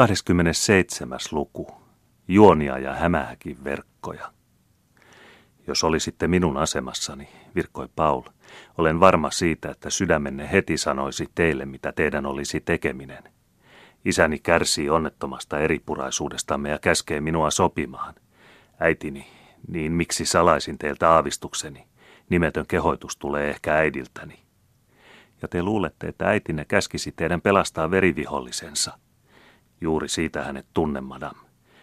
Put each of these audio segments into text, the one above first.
27. luku. Juonia ja hämähäkin verkkoja. Jos olisitte minun asemassani, virkkoi Paul, olen varma siitä, että sydämenne heti sanoisi teille, mitä teidän olisi tekeminen. Isäni kärsii onnettomasta eripuraisuudestamme ja käskee minua sopimaan. Äitini, niin miksi salaisin teiltä aavistukseni? Nimetön kehoitus tulee ehkä äidiltäni. Ja te luulette, että äitinne käskisi teidän pelastaa verivihollisensa. Juuri siitä hänet tunne, madam.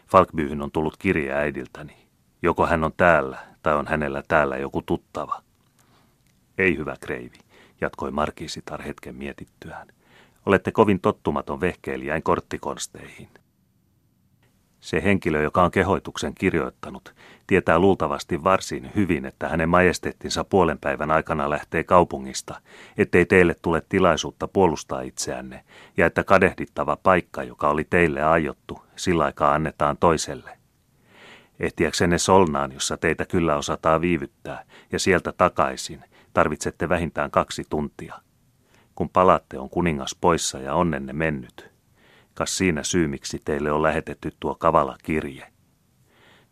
Falkbyhyn on tullut kirje äidiltäni. Joko hän on täällä, tai on hänellä täällä joku tuttava. Ei hyvä kreivi, jatkoi Markiisitar hetken mietittyään. Olette kovin tottumaton vehkeilijäin korttikonsteihin. Se henkilö, joka on kehoituksen kirjoittanut, tietää luultavasti varsin hyvin, että hänen majestettinsa puolen päivän aikana lähtee kaupungista, ettei teille tule tilaisuutta puolustaa itseänne, ja että kadehdittava paikka, joka oli teille aiottu, sillä aikaa annetaan toiselle. Ehtiäksenne Solnaan, jossa teitä kyllä osataan viivyttää, ja sieltä takaisin, tarvitsette vähintään kaksi tuntia. Kun palaatte, on kuningas poissa ja onnenne mennyt. Kas siinä syy, miksi teille on lähetetty tuo kavala kirje.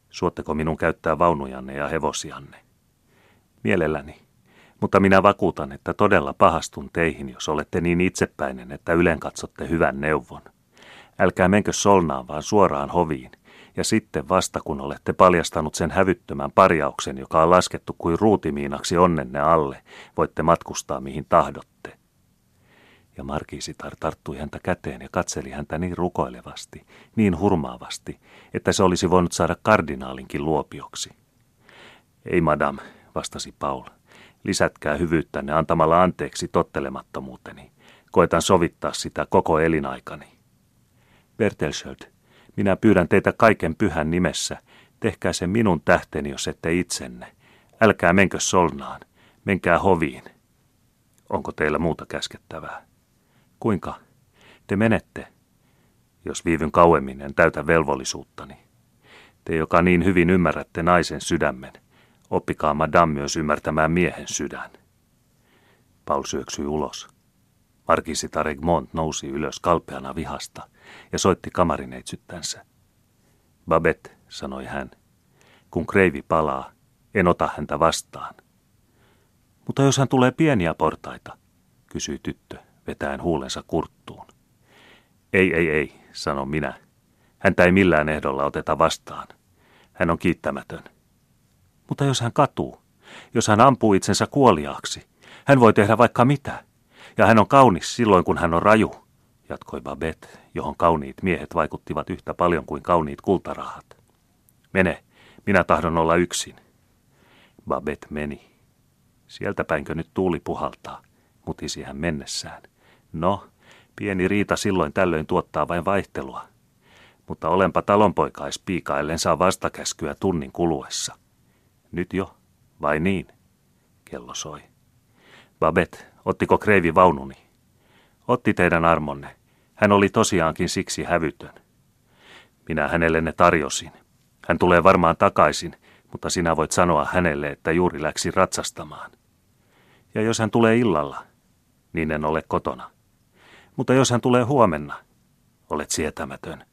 Suotteko minun käyttää vaunujanne ja hevosianne? Mielelläni, mutta minä vakuutan, että todella pahastun teihin, jos olette niin itsepäinen, että ylen katsotte hyvän neuvon. Älkää menkö solnaan, vaan suoraan hoviin, ja sitten vasta kun olette paljastanut sen hävyttömän parjauksen, joka on laskettu kuin ruutimiinaksi onnenne alle, voitte matkustaa mihin tahdotte ja Markiisitar tarttui häntä käteen ja katseli häntä niin rukoilevasti, niin hurmaavasti, että se olisi voinut saada kardinaalinkin luopioksi. Ei madam, vastasi Paul. Lisätkää hyvyyttänne antamalla anteeksi tottelemattomuuteni. Koetan sovittaa sitä koko elinaikani. Bertelsöld, minä pyydän teitä kaiken pyhän nimessä. Tehkää se minun tähteni, jos ette itsenne. Älkää menkö solnaan. Menkää hoviin. Onko teillä muuta käskettävää? Kuinka? Te menette. Jos viivyn kauemmin, en täytä velvollisuuttani. Te, joka niin hyvin ymmärrätte naisen sydämen, oppikaa madame myös ymmärtämään miehen sydän. Paul syöksyi ulos. Markisita Regmont nousi ylös kalpeana vihasta ja soitti kamarineitsyttänsä. Babette, sanoi hän, kun kreivi palaa, en ota häntä vastaan. Mutta jos hän tulee pieniä portaita, kysyi tyttö vetäen huulensa kurttuun. Ei, ei, ei, sanon minä. Häntä ei millään ehdolla oteta vastaan. Hän on kiittämätön. Mutta jos hän katuu, jos hän ampuu itsensä kuoliaaksi, hän voi tehdä vaikka mitä. Ja hän on kaunis silloin, kun hän on raju, jatkoi Babette, johon kauniit miehet vaikuttivat yhtä paljon kuin kauniit kultarahat. Mene, minä tahdon olla yksin. Babette meni. Sieltä päinkö nyt tuuli puhaltaa, mutisi hän mennessään. No, pieni riita silloin tällöin tuottaa vain vaihtelua. Mutta olenpa talonpoikaispiika, ellen saa vastakäskyä tunnin kuluessa. Nyt jo, vai niin? Kello soi. Babet, ottiko Kreivi vaununi? Otti teidän armonne. Hän oli tosiaankin siksi hävytön. Minä hänelle ne tarjosin. Hän tulee varmaan takaisin, mutta sinä voit sanoa hänelle, että juuri läksi ratsastamaan. Ja jos hän tulee illalla, niin en ole kotona. Mutta jos hän tulee huomenna, olet sietämätön.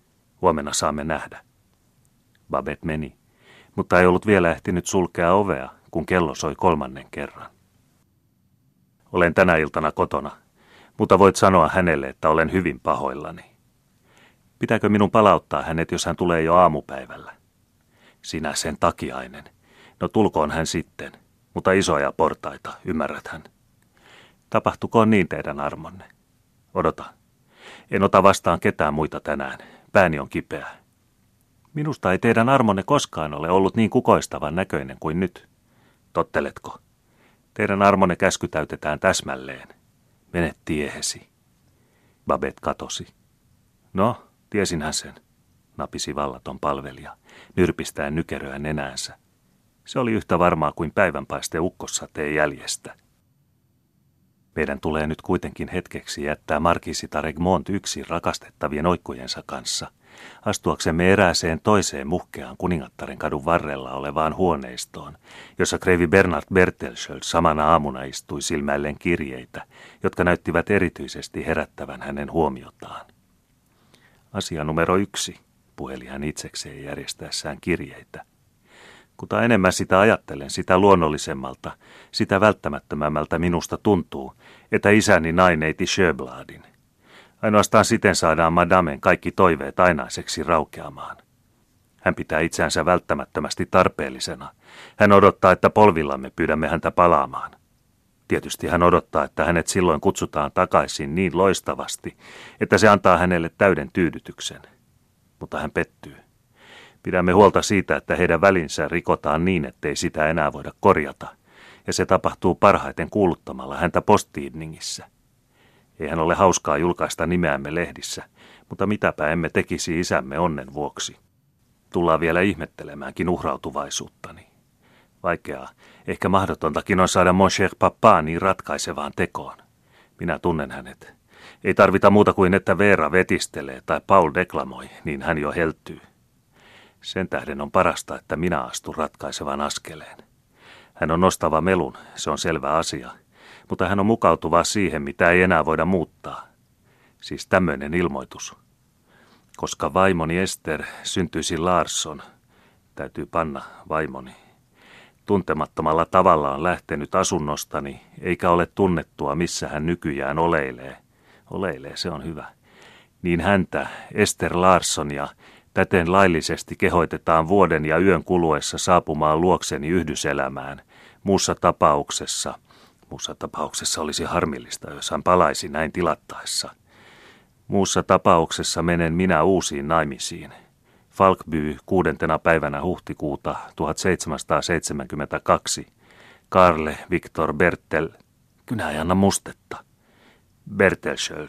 Huomenna saamme nähdä. Babet meni, mutta ei ollut vielä ehtinyt sulkea ovea, kun kello soi kolmannen kerran. Olen tänä iltana kotona, mutta voit sanoa hänelle, että olen hyvin pahoillani. Pitääkö minun palauttaa hänet, jos hän tulee jo aamupäivällä? Sinä sen takiainen. No tulkoon hän sitten, mutta isoja portaita, ymmärrät hän. Tapahtukoon niin teidän armonne. Odota. En ota vastaan ketään muita tänään. Pääni on kipeä. Minusta ei teidän armonne koskaan ole ollut niin kukoistavan näköinen kuin nyt. Totteletko? Teidän armonne käsky täytetään täsmälleen. Mene tiehesi. Babet katosi. No, tiesinhän sen, napisi vallaton palvelija, nyrpistäen nykeröä nenäänsä. Se oli yhtä varmaa kuin päivänpaiste ukkossa tee jäljestä. Meidän tulee nyt kuitenkin hetkeksi jättää Markisita Regmont yksin rakastettavien oikkujensa kanssa, astuaksemme erääseen toiseen muhkeaan kuningattaren kadun varrella olevaan huoneistoon, jossa kreivi Bernard Bertelschöld samana aamuna istui silmäillen kirjeitä, jotka näyttivät erityisesti herättävän hänen huomiotaan. Asia numero yksi, puheli hän itsekseen järjestäessään kirjeitä. Kuta enemmän sitä ajattelen, sitä luonnollisemmalta, sitä välttämättömämmältä minusta tuntuu, että isäni naineiti Sjöbladin. Ainoastaan siten saadaan Madamen kaikki toiveet ainaiseksi raukeamaan. Hän pitää itseänsä välttämättömästi tarpeellisena. Hän odottaa, että polvillamme pyydämme häntä palaamaan. Tietysti hän odottaa, että hänet silloin kutsutaan takaisin niin loistavasti, että se antaa hänelle täyden tyydytyksen. Mutta hän pettyy. Pidämme huolta siitä, että heidän välinsä rikotaan niin, ettei sitä enää voida korjata, ja se tapahtuu parhaiten kuuluttamalla häntä postiidningissä. Eihän ole hauskaa julkaista nimeämme lehdissä, mutta mitäpä emme tekisi isämme onnen vuoksi. Tullaan vielä ihmettelemäänkin uhrautuvaisuuttani. Vaikeaa, ehkä mahdotontakin on saada mon cher papa niin ratkaisevaan tekoon. Minä tunnen hänet. Ei tarvita muuta kuin, että Veera vetistelee tai Paul deklamoi, niin hän jo heltyy. Sen tähden on parasta, että minä astun ratkaisevan askeleen. Hän on nostava melun, se on selvä asia, mutta hän on mukautuva siihen, mitä ei enää voida muuttaa. Siis tämmöinen ilmoitus. Koska vaimoni Ester syntyisi Larsson, täytyy panna vaimoni. Tuntemattomalla tavalla on lähtenyt asunnostani, eikä ole tunnettua, missä hän nykyään oleilee. Oleilee, se on hyvä. Niin häntä, Ester Larssonia, täten laillisesti kehoitetaan vuoden ja yön kuluessa saapumaan luokseni yhdyselämään. Muussa tapauksessa, muussa tapauksessa olisi harmillista, jos hän palaisi näin tilattaessa – Muussa tapauksessa menen minä uusiin naimisiin. Falkby kuudentena päivänä huhtikuuta 1772. Karle Victor Bertel, kynä ei anna mustetta. Bertelsköld,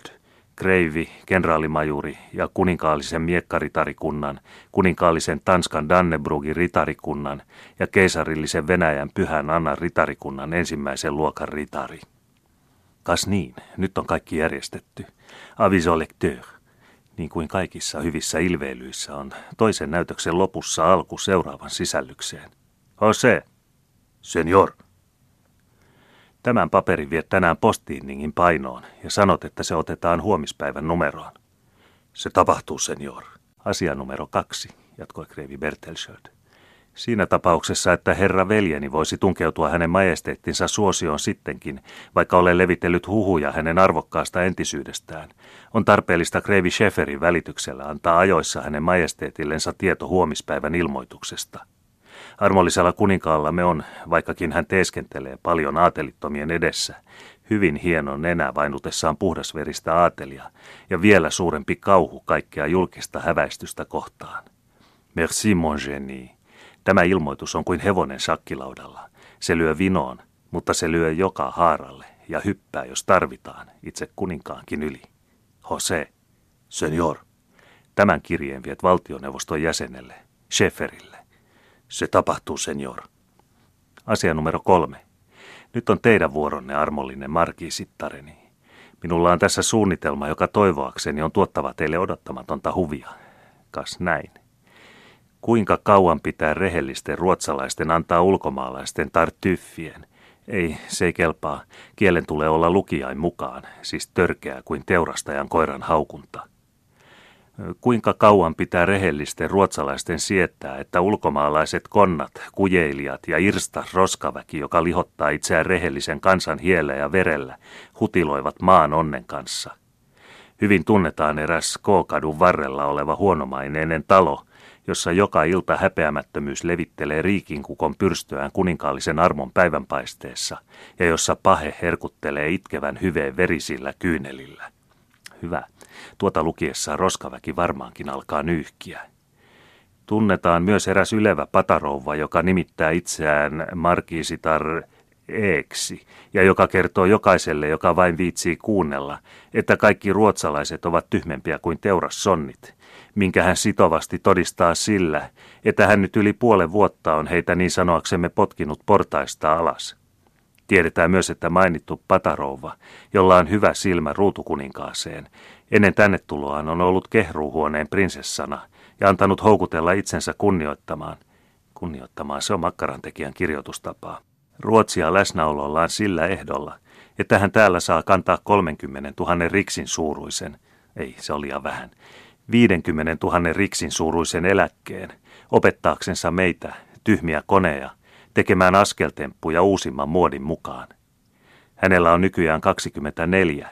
kreivi, kenraalimajuri ja kuninkaallisen miekkaritarikunnan, kuninkaallisen Tanskan Dannebrugin ritarikunnan ja keisarillisen Venäjän pyhän Annan ritarikunnan ensimmäisen luokan ritari. Kas niin, nyt on kaikki järjestetty. Aviso lecteur. Niin kuin kaikissa hyvissä ilveilyissä on toisen näytöksen lopussa alku seuraavan sisällykseen. Jose. Senior. Tämän paperin viet tänään postiinningin painoon ja sanot, että se otetaan huomispäivän numeroon. Se tapahtuu, senior. Asia numero kaksi, jatkoi Kreivi Bertelsköld. Siinä tapauksessa, että herra veljeni voisi tunkeutua hänen majesteettinsa suosioon sittenkin, vaikka olen levitellyt huhuja hänen arvokkaasta entisyydestään, on tarpeellista Kreivi Schäferin välityksellä antaa ajoissa hänen majesteetillensa tieto huomispäivän ilmoituksesta. Armollisella kuninkaallamme on, vaikkakin hän teeskentelee paljon aatelittomien edessä, hyvin hieno nenä vainutessaan puhdasveristä aatelia ja vielä suurempi kauhu kaikkea julkista häväistystä kohtaan. Merci mon génie. Tämä ilmoitus on kuin hevonen shakkilaudalla. Se lyö vinoon, mutta se lyö joka haaralle ja hyppää, jos tarvitaan, itse kuninkaankin yli. Jose, senior, tämän kirjeen viet valtioneuvoston jäsenelle, Schäferille. Se tapahtuu, senior. Asia numero kolme. Nyt on teidän vuoronne, armollinen markiisittareni. Minulla on tässä suunnitelma, joka toivoakseni on tuottava teille odottamatonta huvia. Kas näin. Kuinka kauan pitää rehellisten ruotsalaisten antaa ulkomaalaisten tartyffien? Ei, se ei kelpaa. Kielen tulee olla lukijain mukaan, siis törkeää kuin teurastajan koiran haukunta. Kuinka kauan pitää rehellisten ruotsalaisten siettää, että ulkomaalaiset konnat, kujeilijat ja irstas roskaväki, joka lihottaa itseään rehellisen kansan hiellä ja verellä, hutiloivat maan onnen kanssa? Hyvin tunnetaan eräs K-kadun varrella oleva huonomaineinen talo – jossa joka ilta häpeämättömyys levittelee riikinkukon pyrstöään kuninkaallisen armon päivänpaisteessa, ja jossa pahe herkuttelee itkevän hyveen verisillä kyynelillä. Hyvä. Tuota lukiessa roskaväki varmaankin alkaa nyyhkiä. Tunnetaan myös eräs ylevä patarouva, joka nimittää itseään markiisitar eeksi, ja joka kertoo jokaiselle, joka vain viitsii kuunnella, että kaikki ruotsalaiset ovat tyhmempiä kuin teurassonnit, minkä hän sitovasti todistaa sillä, että hän nyt yli puolen vuotta on heitä niin sanoaksemme potkinut portaista alas. Tiedetään myös, että mainittu Patarouva, jolla on hyvä silmä ruutukuninkaaseen, ennen tänne tuloaan on ollut kehruuhuoneen prinsessana ja antanut houkutella itsensä kunnioittamaan. Kunnioittamaan se on makkarantekijän kirjoitustapaa. Ruotsia läsnäolollaan sillä ehdolla, että hän täällä saa kantaa 30 000 riksin suuruisen, ei se oli liian vähän, 50 000 riksin suuruisen eläkkeen, opettaaksensa meitä, tyhmiä koneja, tekemään askeltemppuja uusimman muodin mukaan. Hänellä on nykyään 24,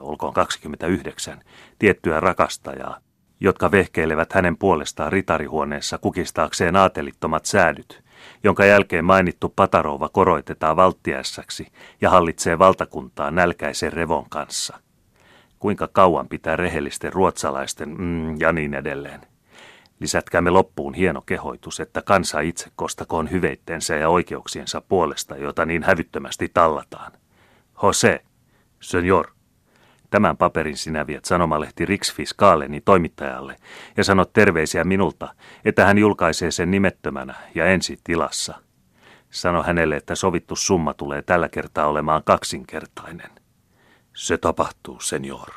olkoon 29, tiettyä rakastajaa, jotka vehkeilevät hänen puolestaan ritarihuoneessa kukistaakseen aatelittomat säädyt, jonka jälkeen mainittu Patarova koroitetaan valttiässäksi ja hallitsee valtakuntaa nälkäisen revon kanssa. Kuinka kauan pitää rehellisten ruotsalaisten mm, ja niin edelleen. Lisätkäämme loppuun hieno kehoitus, että kansa itse kostakoon hyveittensä ja oikeuksiensa puolesta, jota niin hävyttömästi tallataan. Jose, senor, Tämän paperin sinä viet sanomalehti Riksfiskaaleni toimittajalle ja sanot terveisiä minulta, että hän julkaisee sen nimettömänä ja ensi tilassa. Sano hänelle, että sovittu summa tulee tällä kertaa olemaan kaksinkertainen. Se tapahtuu, senior.